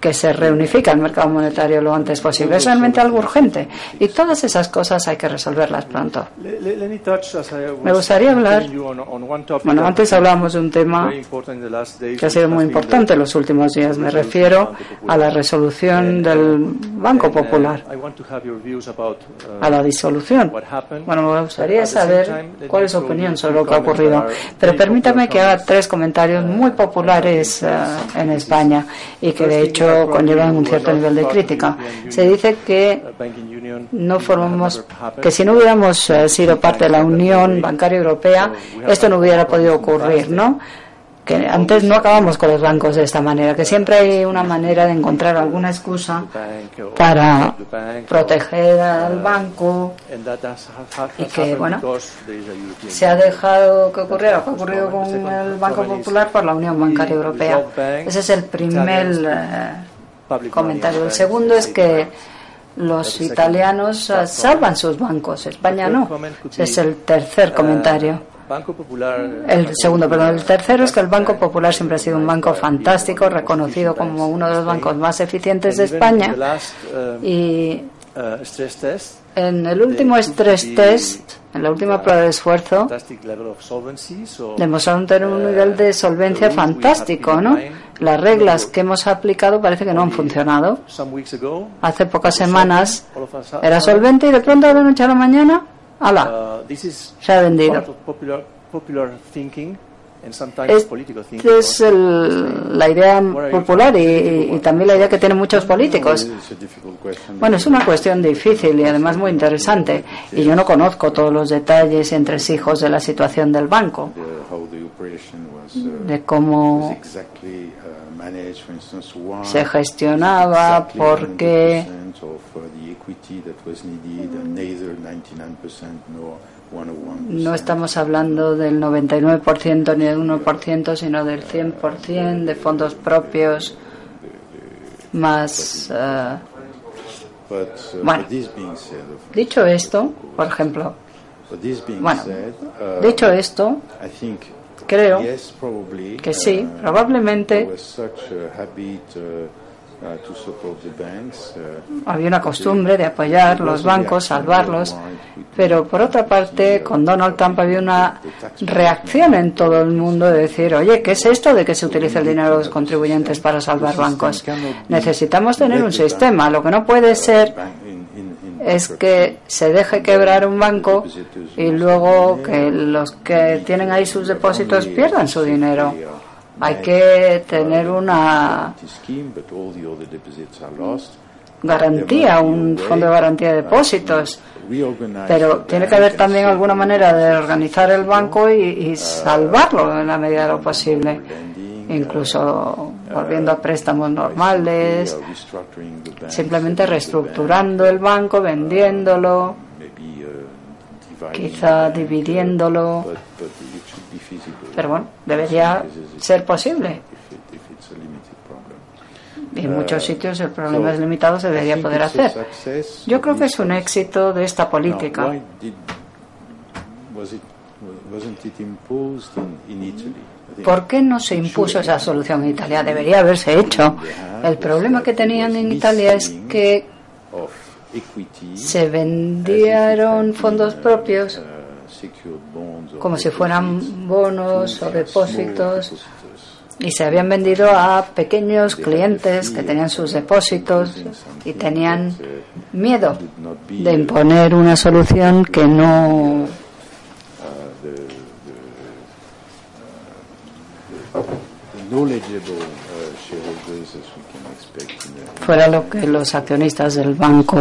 que se reunifica el mercado monetario lo antes posible. Es realmente algo urgente y todas esas cosas hay que resolverlas pronto. Me gustaría hablar, bueno, antes hablábamos de un tema que ha sido muy importante en los últimos días. Me refiero a la resolución del Banco Popular, a la disolución. Bueno, me gustaría saber cuál es su opinión sobre lo que ha ocurrido. Pero permítame que haga tres comentarios muy populares en España y que de hecho conllevan un cierto nivel de crítica. Se dice que no formamos, que si no hubiéramos eh, sido parte de la Unión Bancaria Europea, esto no hubiera podido ocurrir, ¿no? Que antes no acabamos con los bancos de esta manera, que siempre hay una manera de encontrar alguna excusa para proteger al banco y que, bueno, se ha dejado que ocurriera, que ha ocurrido con el Banco Popular por la Unión Bancaria Europea. Ese es el primer eh, comentario. El segundo es que los italianos eh, salvan sus bancos, España no. Ese es el tercer comentario. El segundo, perdón. El tercero es que el Banco Popular siempre ha sido un banco fantástico, reconocido como uno de los bancos más eficientes de España. Y en el último stress test, en la última prueba de esfuerzo, demostraron tener un nivel de solvencia fantástico, ¿no? Las reglas que hemos aplicado parece que no han funcionado. Hace pocas semanas era solvente y de pronto de la noche a la mañana ¡Hala! Uh, se ha vendido. Esta es la idea popular y, también la idea que tienen muchos políticos. Bueno, es una cuestión difícil y además muy interesante. Y yo no conozco todos los detalles entre hijos de la situación del banco, de cómo se gestionaba, porque no estamos hablando del 99% ni del 1%, sino del 100% de fondos propios más. Uh, bueno, dicho esto, por ejemplo, bueno, dicho esto, creo que sí, probablemente había una costumbre de apoyar los bancos, salvarlos, pero por otra parte, con Donald Trump había una reacción en todo el mundo de decir, oye, ¿qué es esto de que se utilice el dinero de los contribuyentes para salvar bancos? Necesitamos tener un sistema. Lo que no puede ser es que se deje quebrar un banco y luego que los que tienen ahí sus depósitos pierdan su dinero. Hay que tener una garantía, un fondo de garantía de depósitos. Pero tiene que haber también alguna manera de organizar el banco y, salvarlo en la medida de lo posible. Incluso volviendo a préstamos normales, simplemente reestructurando el banco, vendiéndolo, quizá dividiéndolo pero bueno, debería ser posible. en muchos sitios el problema es limitado, se debería poder hacer. Yo creo que es un éxito de esta política. ¿Por qué no se impuso esa solución en Italia? Debería haberse hecho. El problema que tenían en Italia es que se vendieron fondos propios como si fueran bonos o depósitos y se habían vendido a pequeños clientes que tenían sus depósitos y tenían miedo de imponer una solución que no fuera lo que los accionistas del banco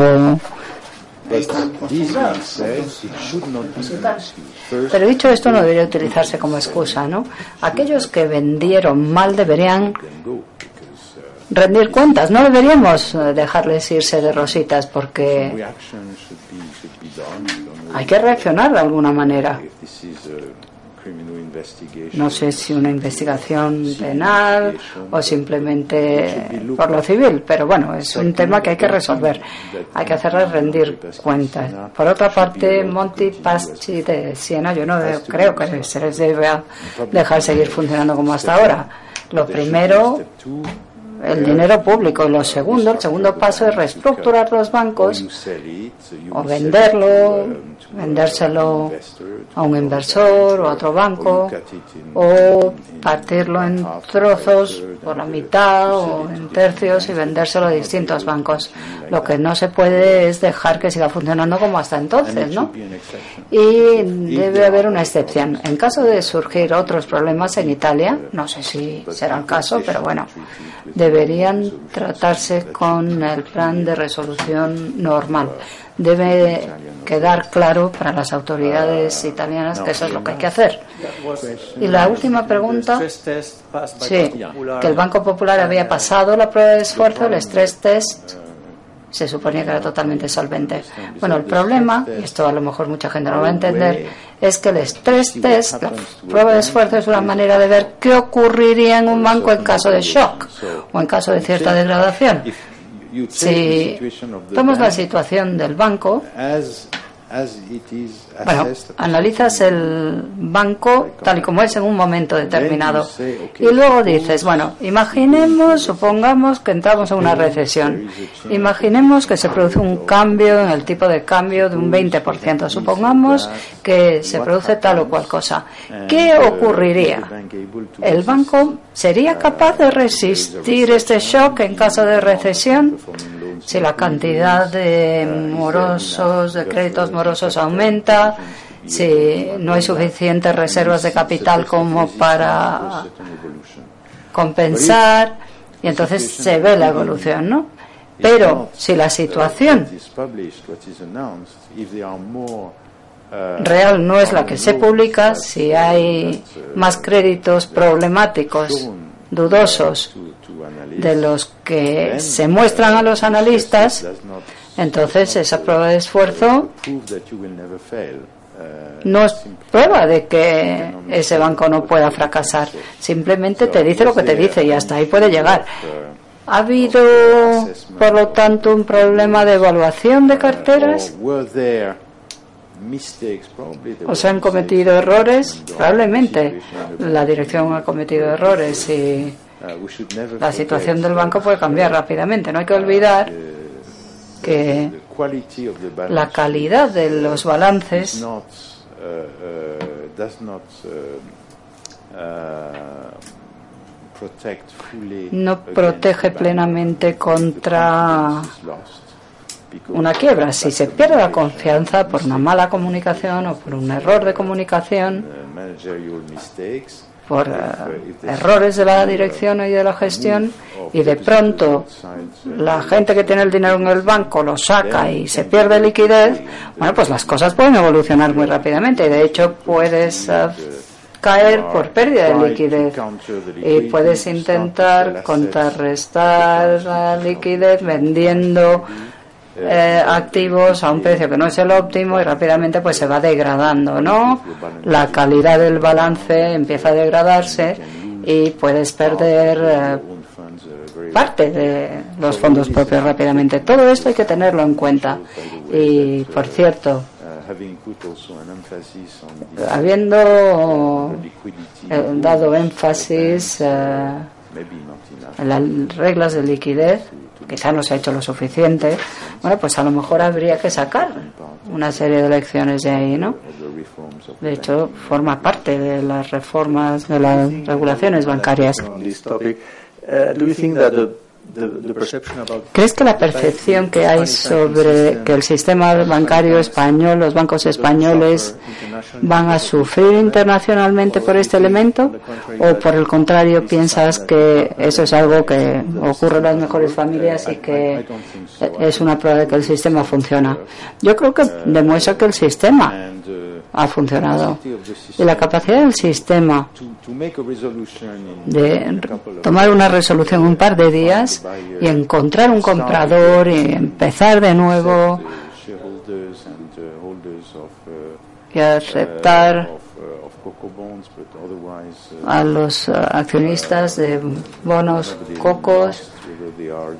pero dicho esto no debería utilizarse como excusa, ¿no? Aquellos que vendieron mal deberían rendir cuentas, no deberíamos dejarles irse de rositas porque hay que reaccionar de alguna manera. No sé si una investigación penal o simplemente por lo civil, pero bueno, es un tema que hay que resolver. Hay que hacerles rendir cuentas. Por otra parte, Monty Paschi de Siena, yo no creo que se les debe dejar seguir funcionando como hasta ahora. Lo primero el dinero público. Y lo segundo, el segundo paso es reestructurar los bancos o venderlo, vendérselo a un inversor o a otro banco o partirlo en trozos por la mitad o en tercios y vendérselo a distintos bancos. Lo que no se puede es dejar que siga funcionando como hasta entonces, ¿no? Y debe haber una excepción. En caso de surgir otros problemas en Italia, no sé si será el caso, pero bueno, deberían tratarse con el plan de resolución normal. Debe quedar claro para las autoridades italianas que eso es lo que hay que hacer. Y la última pregunta, sí, que el Banco Popular había pasado la prueba de esfuerzo, el estrés test, se suponía que era totalmente solvente. Bueno, el problema, y esto a lo mejor mucha gente no lo va a entender, es que el estrés test, la prueba de esfuerzo, es una manera de ver qué ocurriría en un banco en caso de shock o en caso de cierta degradación. Si tomamos la situación del banco, bueno, analizas el banco tal y como es en un momento determinado. y luego dices, bueno, imaginemos, supongamos que entramos en una recesión, imaginemos que se produce un cambio en el tipo de cambio de un 20%, supongamos que se produce tal o cual cosa. ¿Qué uh, ocurriría? ¿El banco sería capaz de resistir este shock en caso de recesión? Si la cantidad de morosos, de créditos morosos aumenta, si no hay suficientes reservas de capital como para compensar, y entonces se ve la evolución, ¿no? Pero si la situación real no es la que se publica, si hay más créditos problemáticos, dudosos, de los que se muestran a los analistas, entonces esa prueba de esfuerzo no es prueba de que ese banco no pueda fracasar. Simplemente te dice lo que te dice y hasta ahí puede llegar. ¿Ha habido, por lo tanto, un problema de evaluación de carteras? ¿O se han cometido errores? Probablemente la dirección ha cometido errores y Uh, la situación del banco puede cambiar rápidamente. No hay que olvidar que la calidad de los balances uh, uh, no protege plenamente contra una quiebra. Si se pierde la confianza por una mala comunicación o por un error de comunicación, por eh, errores de la dirección y de la gestión y de pronto la gente que tiene el dinero en el banco lo saca y se pierde liquidez, bueno, pues las cosas pueden evolucionar muy rápidamente. Y de hecho puedes eh, caer por pérdida de liquidez y puedes intentar contrarrestar la liquidez vendiendo eh, activos a un precio que no es el óptimo y rápidamente pues se va degradando, ¿no? La calidad del balance empieza a degradarse y puedes perder eh, parte de los fondos propios rápidamente. Todo esto hay que tenerlo en cuenta. Y por cierto, habiendo dado énfasis en las reglas de liquidez, quizá no se ha hecho lo suficiente, bueno, pues a lo mejor habría que sacar una serie de lecciones de ahí, ¿no? De hecho, forma parte de las reformas de las regulaciones bancarias. ¿Crees que la percepción que hay sobre que el sistema bancario español, los bancos españoles, van a sufrir internacionalmente por este elemento? ¿O por el contrario piensas que eso es algo que ocurre en las mejores familias y que es una prueba de que el sistema funciona? Yo creo que demuestra que el sistema ha funcionado. Y la capacidad del sistema de tomar una resolución en un par de días y encontrar un comprador y empezar de nuevo y aceptar a los accionistas de bonos cocos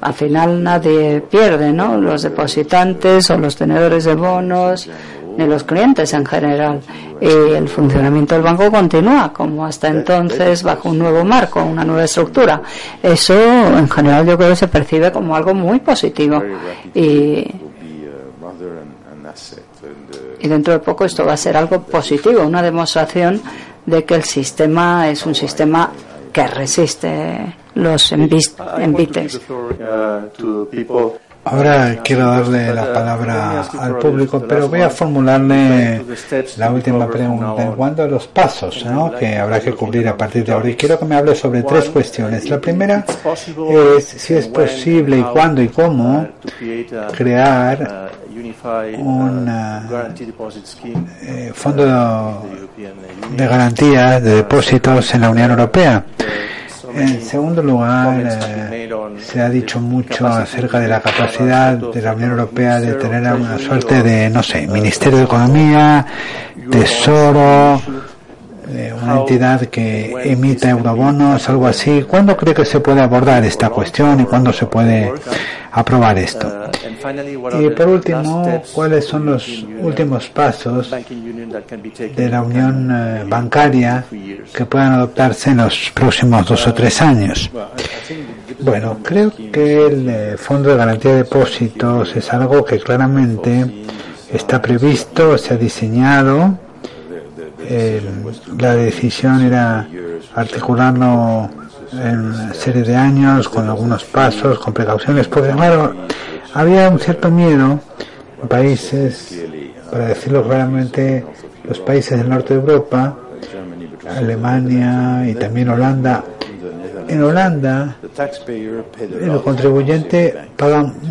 al final nadie pierde, ¿no? Los depositantes o los tenedores de bonos ni los clientes en general. Y el funcionamiento del banco continúa como hasta entonces bajo un nuevo marco, una nueva estructura. Eso en general yo creo que se percibe como algo muy positivo. Y, y dentro de poco esto va a ser algo positivo, una demostración de que el sistema es un sistema que resiste los envites. Ahora quiero darle la palabra al público, pero voy a formularle la última pregunta en cuanto a los pasos que habrá que cubrir a partir de ahora. Y quiero que me hable sobre tres cuestiones. La primera es si es posible y cuándo y cómo crear un eh, fondo de garantía de depósitos en la Unión Europea. En segundo lugar, eh, se ha dicho mucho acerca de la capacidad de la Unión Europea de tener una suerte de, no sé, Ministerio de Economía, Tesoro, una entidad que emita eurobonos, algo así. ¿Cuándo cree que se puede abordar esta cuestión y cuándo se puede aprobar esto? Y por último, ¿cuáles son los últimos pasos de la unión eh, bancaria que puedan adoptarse en los próximos dos o tres años? Bueno, creo que el eh, Fondo de Garantía de Depósitos es algo que claramente está previsto, se ha diseñado la decisión era articularlo en serie de años, con algunos pasos, con precauciones, porque claro, había un cierto miedo en países, para decirlo claramente, los países del norte de Europa, Alemania y también Holanda. En Holanda, el contribuyente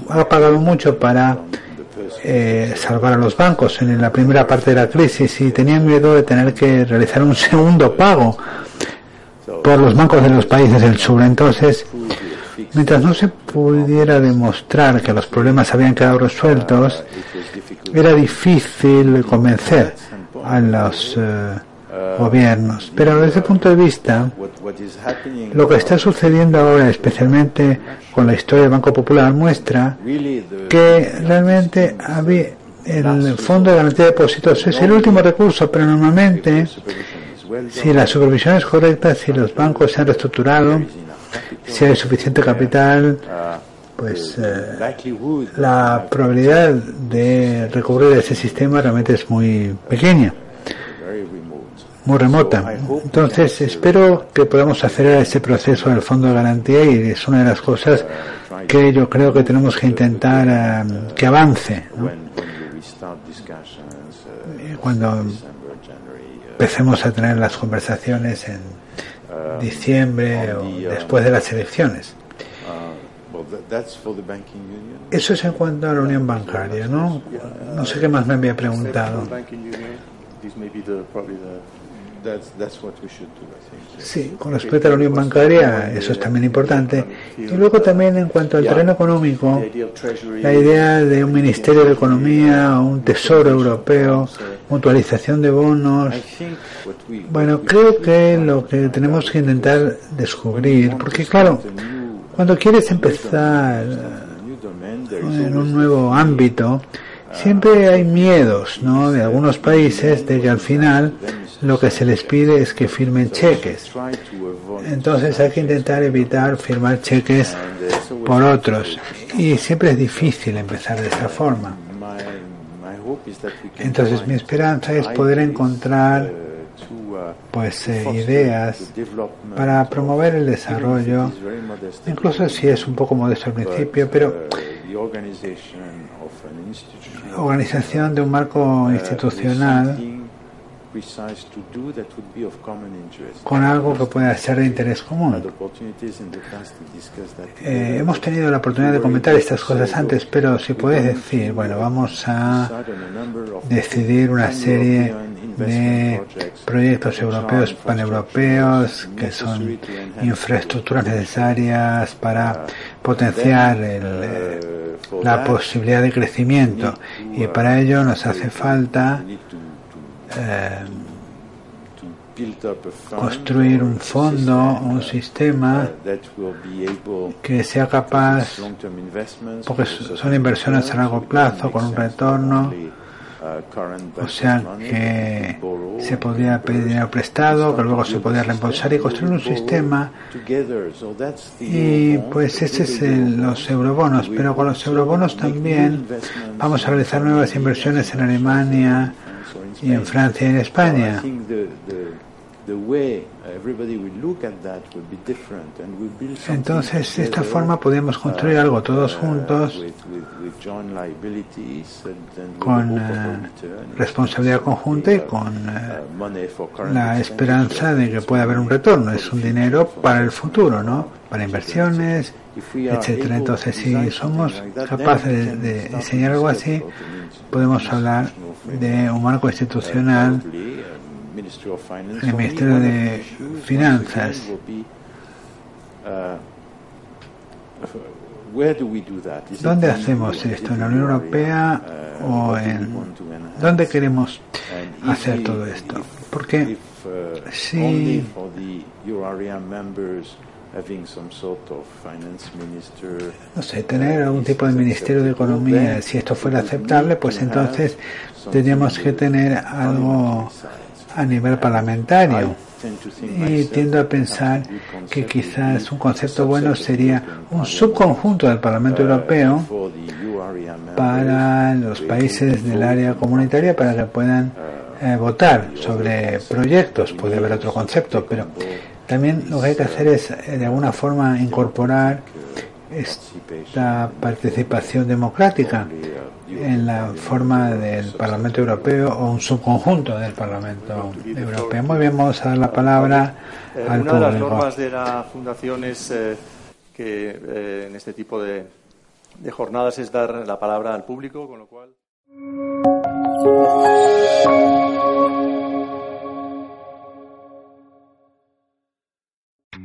ha pagado mucho para eh, salvar a los bancos en la primera parte de la crisis y tenían miedo de tener que realizar un segundo pago por los bancos de los países del sur. Entonces, mientras no se pudiera demostrar que los problemas habían quedado resueltos, era difícil convencer a los eh, gobiernos. Pero desde ese punto de vista, lo que está sucediendo ahora, especialmente con la historia del Banco Popular, muestra que realmente el Fondo de Garantía de Depósitos es el último recurso, pero normalmente, si la supervisión es correcta, si los bancos se han reestructurado, si hay suficiente capital, pues eh, la probabilidad de recurrir ese sistema realmente es muy pequeña muy remota. Entonces, espero que podamos acelerar ese proceso del fondo de garantía y es una de las cosas que yo creo que tenemos que intentar eh, que avance. Cuando empecemos a tener las conversaciones en diciembre o después de las elecciones. Eso es en cuanto a la unión bancaria, ¿no? No sé qué más me había preguntado. Sí, con respecto a la unión bancaria, eso es también importante. Y luego también en cuanto al terreno económico, la idea de un Ministerio de Economía, un Tesoro Europeo, mutualización de bonos. Bueno, creo que lo que tenemos que intentar descubrir, porque claro, cuando quieres empezar en un nuevo ámbito, Siempre hay miedos, ¿no? De algunos países de que al final lo que se les pide es que firmen cheques. Entonces hay que intentar evitar firmar cheques por otros. Y siempre es difícil empezar de esta forma. Entonces mi esperanza es poder encontrar pues eh, ideas para promover el desarrollo, incluso si es un poco modesto al principio, pero organización de un marco institucional con algo que pueda ser de interés común. Eh, hemos tenido la oportunidad de comentar estas cosas antes, pero si puedes decir, bueno, vamos a decidir una serie de proyectos europeos, paneuropeos, que son infraestructuras necesarias para potenciar el, la posibilidad de crecimiento. Y para ello nos hace falta eh, construir un fondo, un sistema que sea capaz, porque son inversiones a largo plazo con un retorno, o sea que se podría pedir dinero prestado, que luego se podría reembolsar y construir un sistema. Y pues ese es los eurobonos, pero con los eurobonos también vamos a realizar nuevas inversiones en Alemania, y en Francia y en España. Entonces, de esta forma podemos construir algo todos uh, juntos con eh, responsabilidad conjunta y con eh, uh, la esperanza de que pueda haber un retorno. Es un dinero para el futuro, ¿no? Para inversiones, etcétera. Entonces, si somos capaces de diseñar algo así, podemos hablar de un marco institucional el Ministerio de Finanzas. ¿Dónde hacemos esto? ¿En la Unión Europea o en dónde queremos hacer todo esto? Porque si no sé, tener algún tipo de ministerio de economía, si esto fuera aceptable, pues entonces tendríamos que tener algo a nivel parlamentario. Y tiendo a pensar que quizás un concepto bueno sería un subconjunto del Parlamento Europeo para los países del área comunitaria para que puedan eh, votar sobre proyectos. Puede haber otro concepto, pero también lo que hay que hacer es eh, de alguna forma incorporar esta participación democrática en la forma del Parlamento Europeo o un subconjunto del Parlamento Europeo. Muy bien, vamos a dar la palabra eh, al una público. De las normas de la Fundación es eh, que en este tipo de, de jornadas es dar la palabra al público, con lo cual.